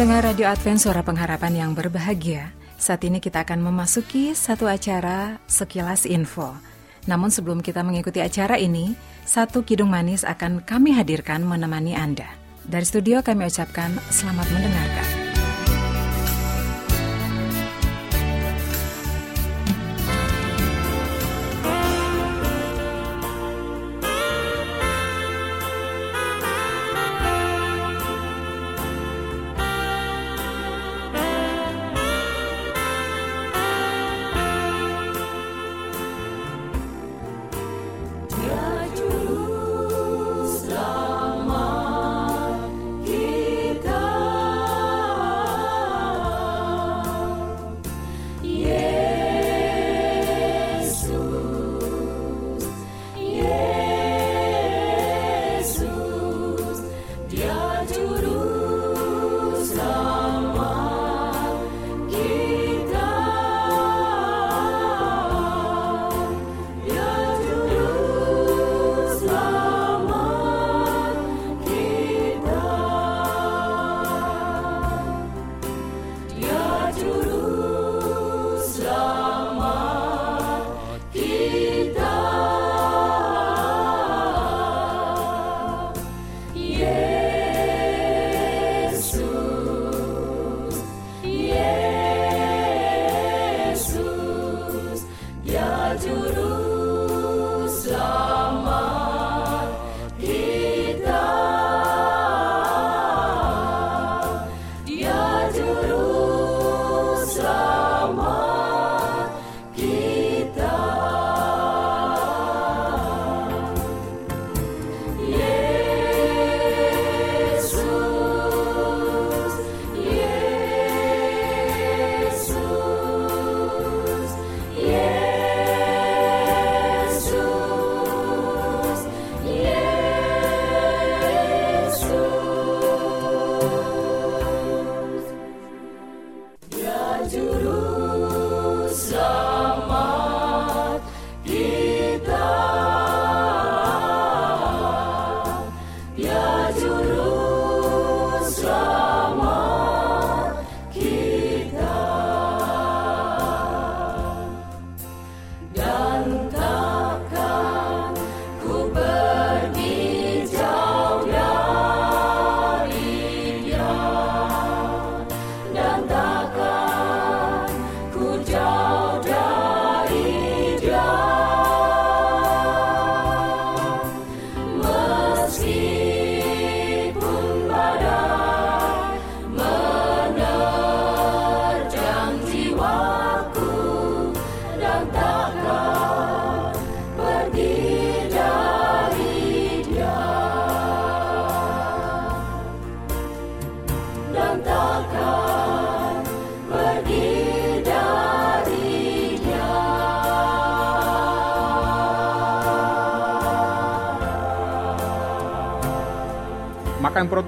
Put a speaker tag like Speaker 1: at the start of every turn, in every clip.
Speaker 1: Pendengar Radio Advent Suara Pengharapan yang berbahagia, saat ini kita akan memasuki satu acara sekilas info. Namun sebelum kita mengikuti acara ini, satu kidung manis akan kami hadirkan menemani Anda. Dari studio kami ucapkan selamat mendengarkan.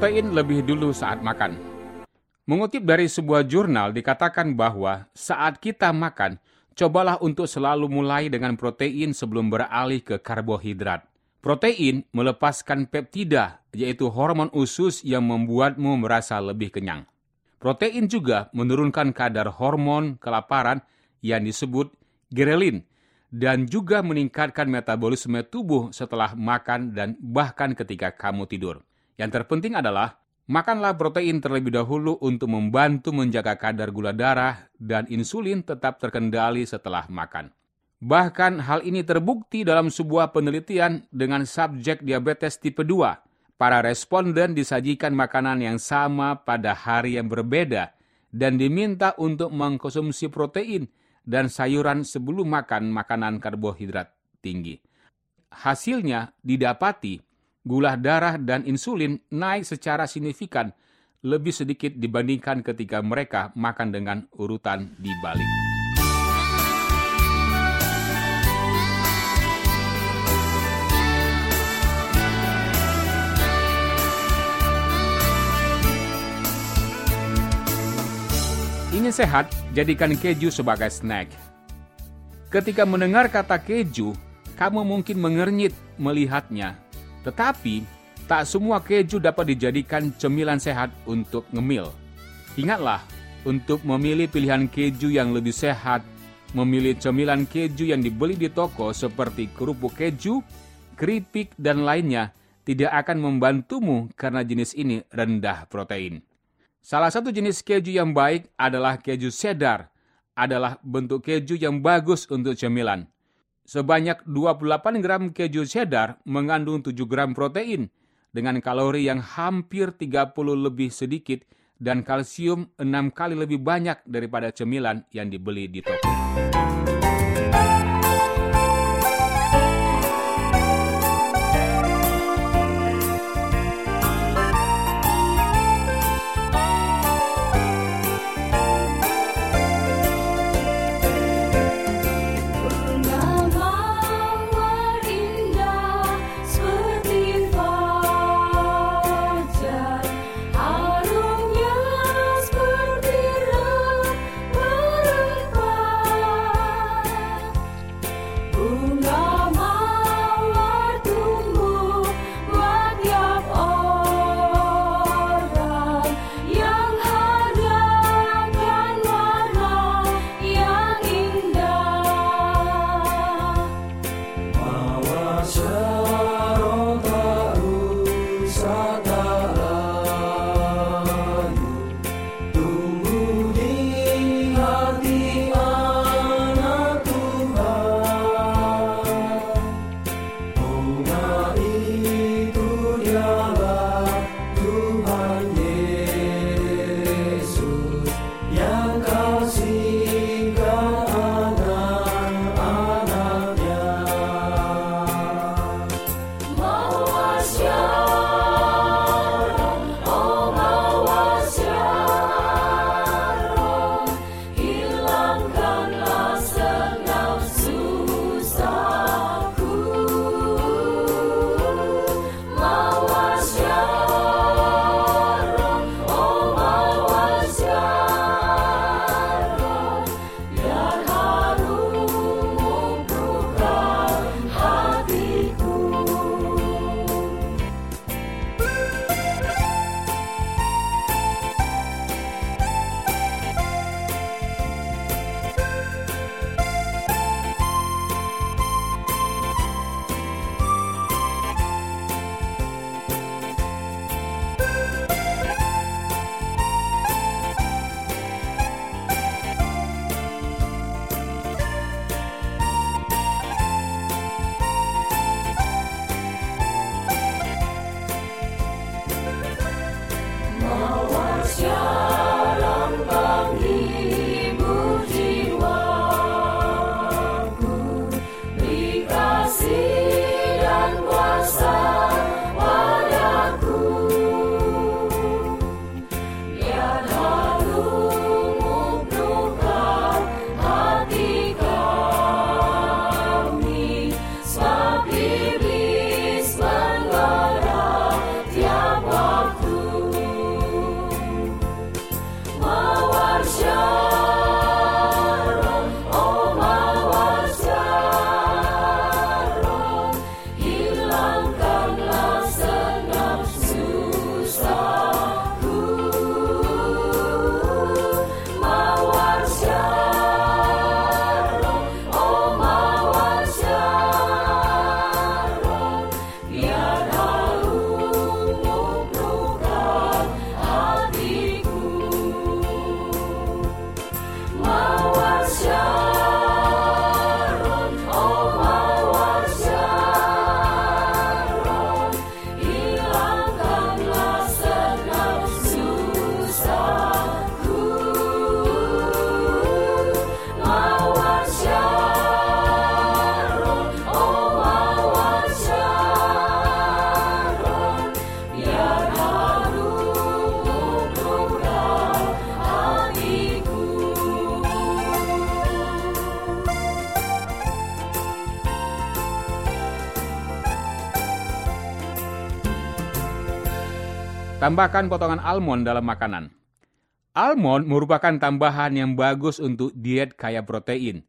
Speaker 2: Protein lebih dulu saat makan. Mengutip dari sebuah jurnal dikatakan bahwa saat kita makan, cobalah untuk selalu mulai dengan protein sebelum beralih ke karbohidrat. Protein melepaskan peptida, yaitu hormon usus yang membuatmu merasa lebih kenyang. Protein juga menurunkan kadar hormon kelaparan yang disebut grelin dan juga meningkatkan metabolisme tubuh setelah makan dan bahkan ketika kamu tidur. Yang terpenting adalah Makanlah protein terlebih dahulu untuk membantu menjaga kadar gula darah dan insulin tetap terkendali setelah makan. Bahkan hal ini terbukti dalam sebuah penelitian dengan subjek diabetes tipe 2. Para responden disajikan makanan yang sama pada hari yang berbeda dan diminta untuk mengkonsumsi protein dan sayuran sebelum makan makanan karbohidrat tinggi. Hasilnya didapati gula darah dan insulin naik secara signifikan lebih sedikit dibandingkan ketika mereka makan dengan urutan dibalik. Ingin sehat, jadikan keju sebagai snack. Ketika mendengar kata keju, kamu mungkin mengernyit melihatnya tetapi, tak semua keju dapat dijadikan cemilan sehat untuk ngemil. Ingatlah, untuk memilih pilihan keju yang lebih sehat, memilih cemilan keju yang dibeli di toko seperti kerupuk keju, keripik, dan lainnya tidak akan membantumu karena jenis ini rendah protein. Salah satu jenis keju yang baik adalah keju cheddar, adalah bentuk keju yang bagus untuk cemilan. Sebanyak 28 gram keju cheddar mengandung 7 gram protein dengan kalori yang hampir 30 lebih sedikit dan kalsium 6 kali lebih banyak daripada cemilan yang dibeli di toko. Tambahkan potongan almond dalam makanan. Almond merupakan tambahan yang bagus untuk diet kaya protein.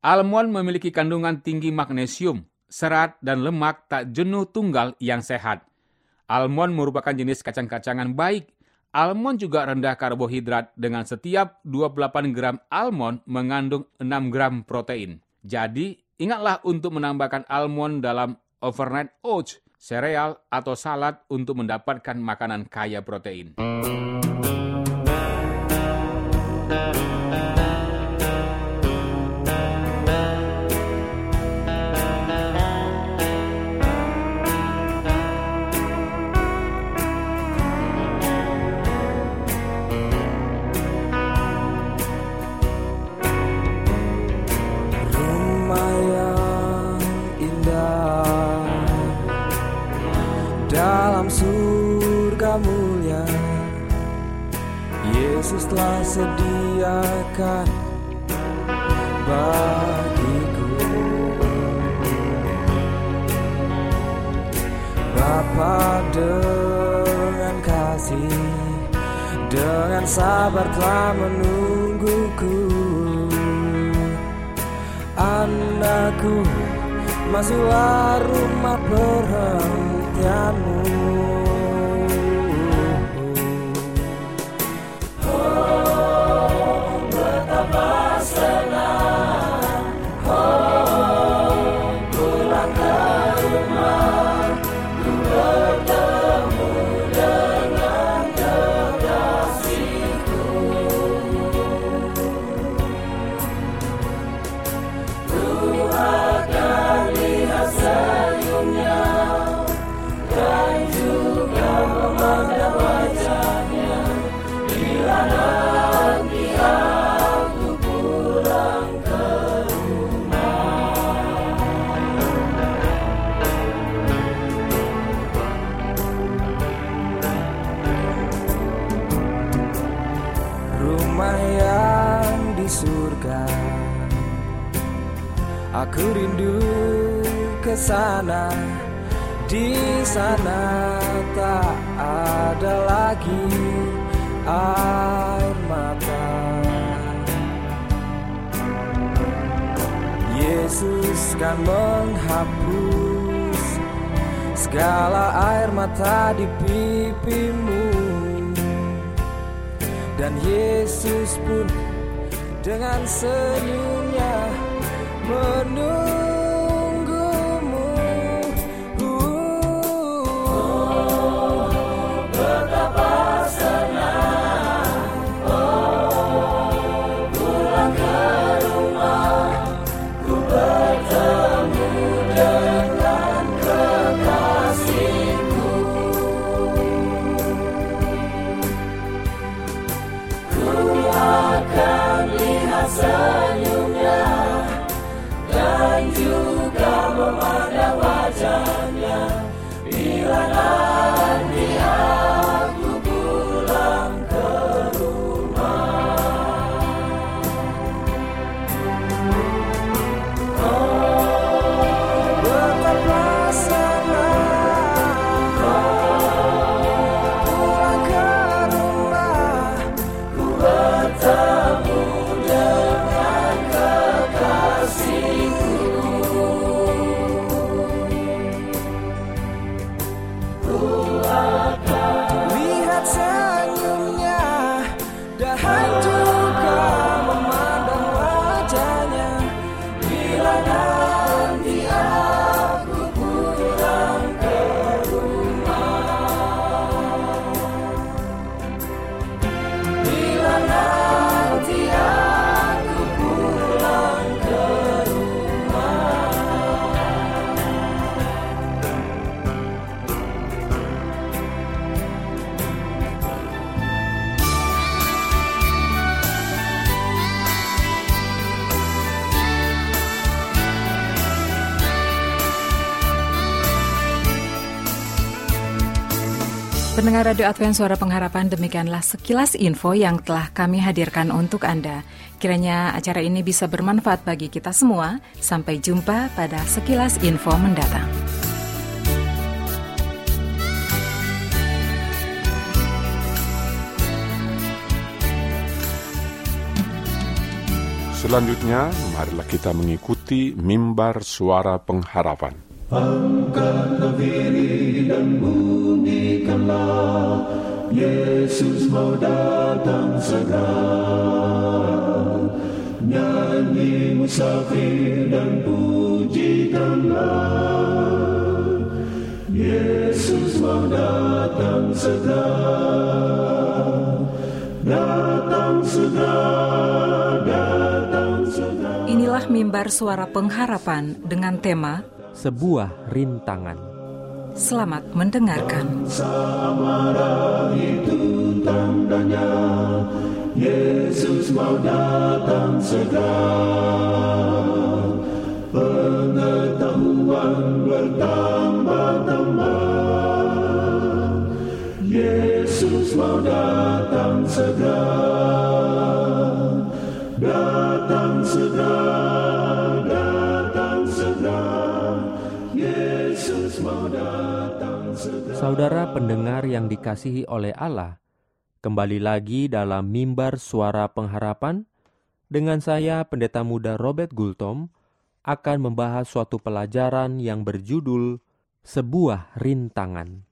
Speaker 2: Almond memiliki kandungan tinggi magnesium, serat, dan lemak tak jenuh tunggal yang sehat. Almond merupakan jenis kacang-kacangan baik. Almond juga rendah karbohidrat dengan setiap 28 gram almond mengandung 6 gram protein. Jadi, ingatlah untuk menambahkan almond dalam overnight oats sereal, atau salad untuk mendapatkan makanan kaya protein.
Speaker 3: Yesus telah sediakan bagiku. Bapa dengan kasih Dengan sabar telah menungguku. Anakku Masuklah rumah perhentianmu Aku rindu ke sana. Di sana tak ada lagi air mata. Yesus kan menghapus Segala air mata di pipimu Dan Yesus pun dengan senyumnya menunggu
Speaker 4: Pendengar Radio Advent Suara Pengharapan, demikianlah sekilas info yang telah kami hadirkan untuk Anda. Kiranya acara ini bisa bermanfaat bagi kita semua. Sampai jumpa pada sekilas info mendatang.
Speaker 5: Selanjutnya, marilah kita mengikuti mimbar suara pengharapan.
Speaker 6: Angkatlah diri dan bunyikanlah Yesus mau datang segera. Nyanyi musafir dan pujikanlah. Yesus mau datang segera. Datang segera, datang segera.
Speaker 4: Inilah mimbar suara pengharapan dengan tema
Speaker 7: sebuah rintangan.
Speaker 4: Selamat mendengarkan.
Speaker 6: Itu tandanya Yesus mau datang segera. Pengetahuan bertambah-tambah Yesus mau datang segera
Speaker 7: Saudara pendengar yang dikasihi oleh Allah, kembali lagi dalam mimbar suara pengharapan dengan saya Pendeta Muda Robert Gultom akan membahas suatu pelajaran yang berjudul sebuah rintangan.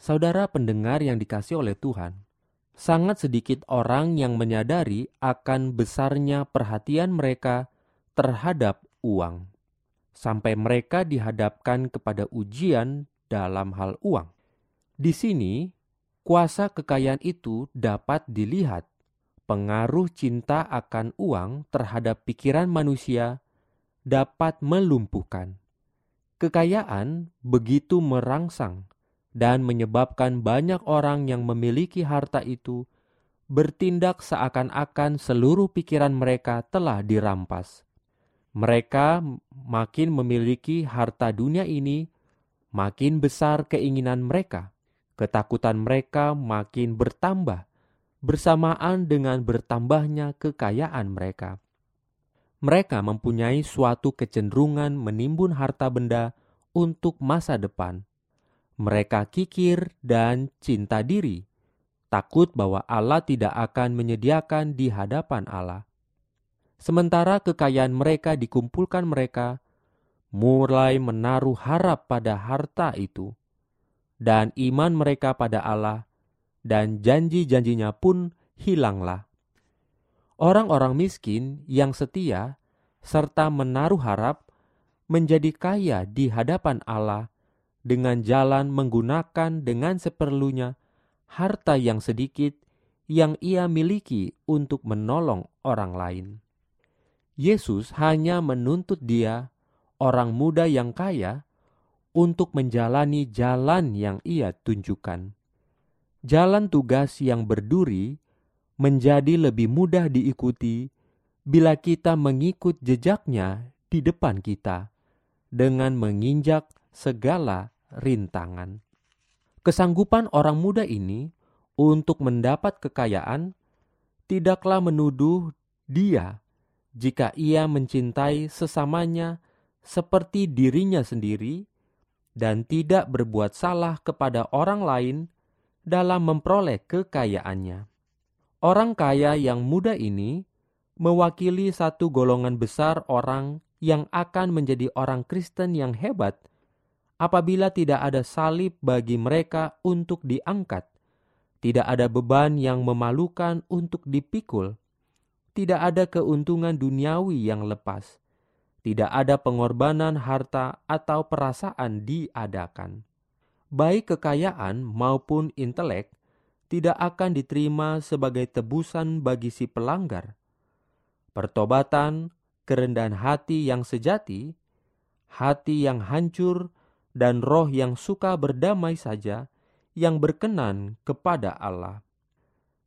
Speaker 7: Saudara pendengar yang dikasih oleh Tuhan, sangat sedikit orang yang menyadari akan besarnya perhatian mereka terhadap uang sampai mereka dihadapkan kepada ujian dalam hal uang. Di sini, kuasa kekayaan itu dapat dilihat. Pengaruh cinta akan uang terhadap pikiran manusia dapat melumpuhkan. Kekayaan begitu merangsang dan menyebabkan banyak orang yang memiliki harta itu bertindak seakan-akan seluruh pikiran mereka telah dirampas. Mereka makin memiliki harta dunia ini, makin besar keinginan mereka. Ketakutan mereka makin bertambah bersamaan dengan bertambahnya kekayaan mereka. Mereka mempunyai suatu kecenderungan menimbun harta benda untuk masa depan. Mereka kikir dan cinta diri, takut bahwa Allah tidak akan menyediakan di hadapan Allah. Sementara kekayaan mereka dikumpulkan mereka, mulai menaruh harap pada harta itu, dan iman mereka pada Allah, dan janji-janjinya pun hilanglah. Orang-orang miskin yang setia serta menaruh harap menjadi kaya di hadapan Allah dengan jalan menggunakan dengan seperlunya harta yang sedikit yang ia miliki untuk menolong orang lain. Yesus hanya menuntut dia, orang muda yang kaya, untuk menjalani jalan yang ia tunjukkan. Jalan tugas yang berduri menjadi lebih mudah diikuti bila kita mengikut jejaknya di depan kita dengan menginjak segala rintangan. Kesanggupan orang muda ini untuk mendapat kekayaan tidaklah menuduh dia jika ia mencintai sesamanya seperti dirinya sendiri dan tidak berbuat salah kepada orang lain dalam memperoleh kekayaannya. Orang kaya yang muda ini mewakili satu golongan besar orang yang akan menjadi orang Kristen yang hebat apabila tidak ada salib bagi mereka untuk diangkat, tidak ada beban yang memalukan untuk dipikul, tidak ada keuntungan duniawi yang lepas. Tidak ada pengorbanan harta atau perasaan diadakan. Baik kekayaan maupun intelek tidak akan diterima sebagai tebusan bagi si pelanggar. Pertobatan, kerendahan hati yang sejati, hati yang hancur, dan roh yang suka berdamai saja yang berkenan kepada Allah.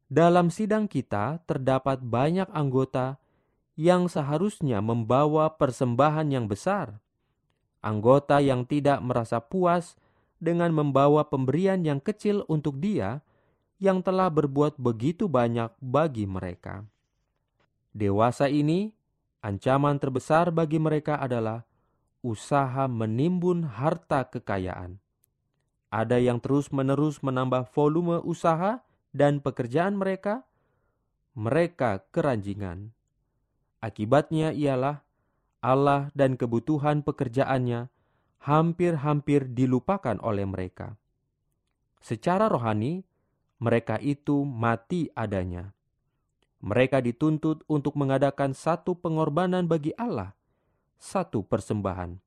Speaker 7: Dalam sidang kita terdapat banyak anggota yang seharusnya membawa persembahan yang besar. Anggota yang tidak merasa puas dengan membawa pemberian yang kecil untuk Dia yang telah berbuat begitu banyak bagi mereka. Dewasa ini, ancaman terbesar bagi mereka adalah usaha menimbun harta kekayaan. Ada yang terus-menerus menambah volume usaha dan pekerjaan mereka, mereka keranjingan. Akibatnya ialah Allah dan kebutuhan pekerjaannya hampir-hampir dilupakan oleh mereka. Secara rohani, mereka itu mati adanya. Mereka dituntut untuk mengadakan satu pengorbanan bagi Allah, satu persembahan.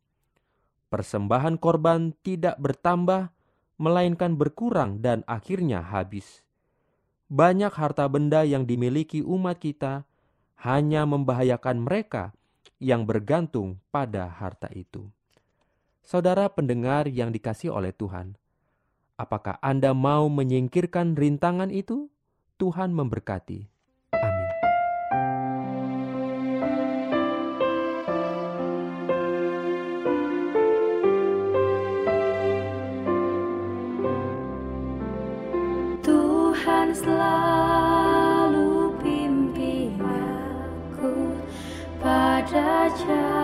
Speaker 7: Persembahan korban tidak bertambah, melainkan berkurang dan akhirnya habis. Banyak harta benda yang dimiliki umat kita hanya membahayakan mereka yang bergantung pada harta itu. Saudara pendengar yang dikasih oleh Tuhan, apakah Anda mau menyingkirkan rintangan itu? Tuhan memberkati.
Speaker 1: Pada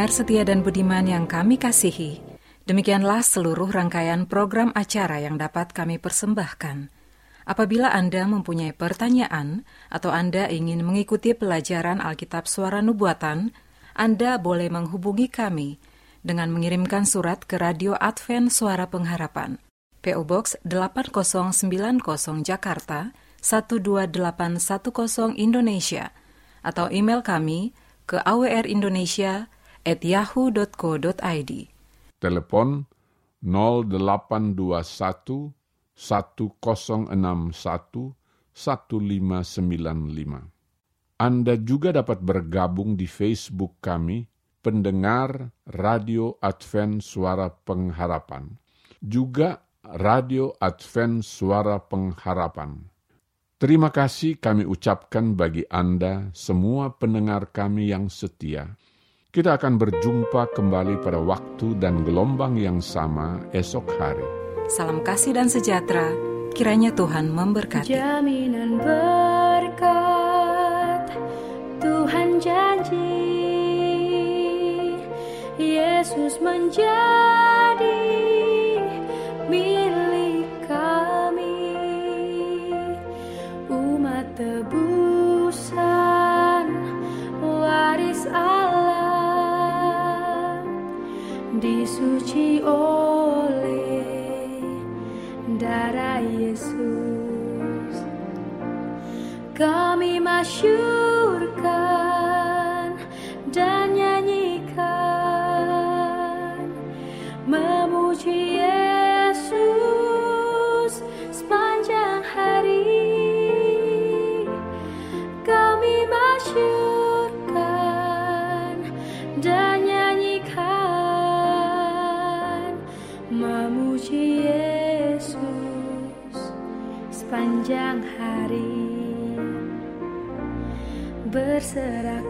Speaker 4: Pendengar setia dan budiman yang kami kasihi, demikianlah seluruh rangkaian program acara yang dapat kami persembahkan. Apabila Anda mempunyai pertanyaan atau Anda ingin mengikuti pelajaran Alkitab Suara Nubuatan, Anda boleh menghubungi kami dengan mengirimkan surat ke Radio Advent Suara Pengharapan. PO Box 8090 Jakarta 12810 Indonesia atau email kami ke awrindonesia@yahoo.co.id.
Speaker 5: Telepon 0821 1061 1595. Anda juga dapat bergabung di Facebook kami, pendengar Radio Advent Suara Pengharapan. Juga Radio Advent Suara Pengharapan. Terima kasih kami ucapkan bagi Anda, semua pendengar kami yang setia. Kita akan berjumpa kembali pada waktu dan gelombang yang sama esok hari.
Speaker 4: Salam kasih dan sejahtera, kiranya Tuhan memberkati.
Speaker 1: Jaminan berkat Tuhan janji Yesus menjadi Yesus kami berserah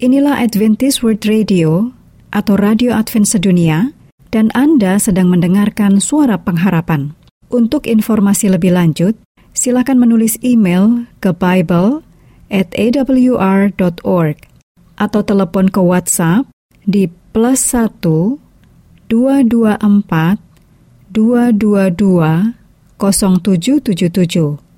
Speaker 8: Inilah Adventist World Radio atau Radio Advent Sedunia dan Anda sedang mendengarkan suara pengharapan. Untuk informasi lebih lanjut, silakan menulis email ke Bible at atau telepon ke WhatsApp di plus 1 224 222 0777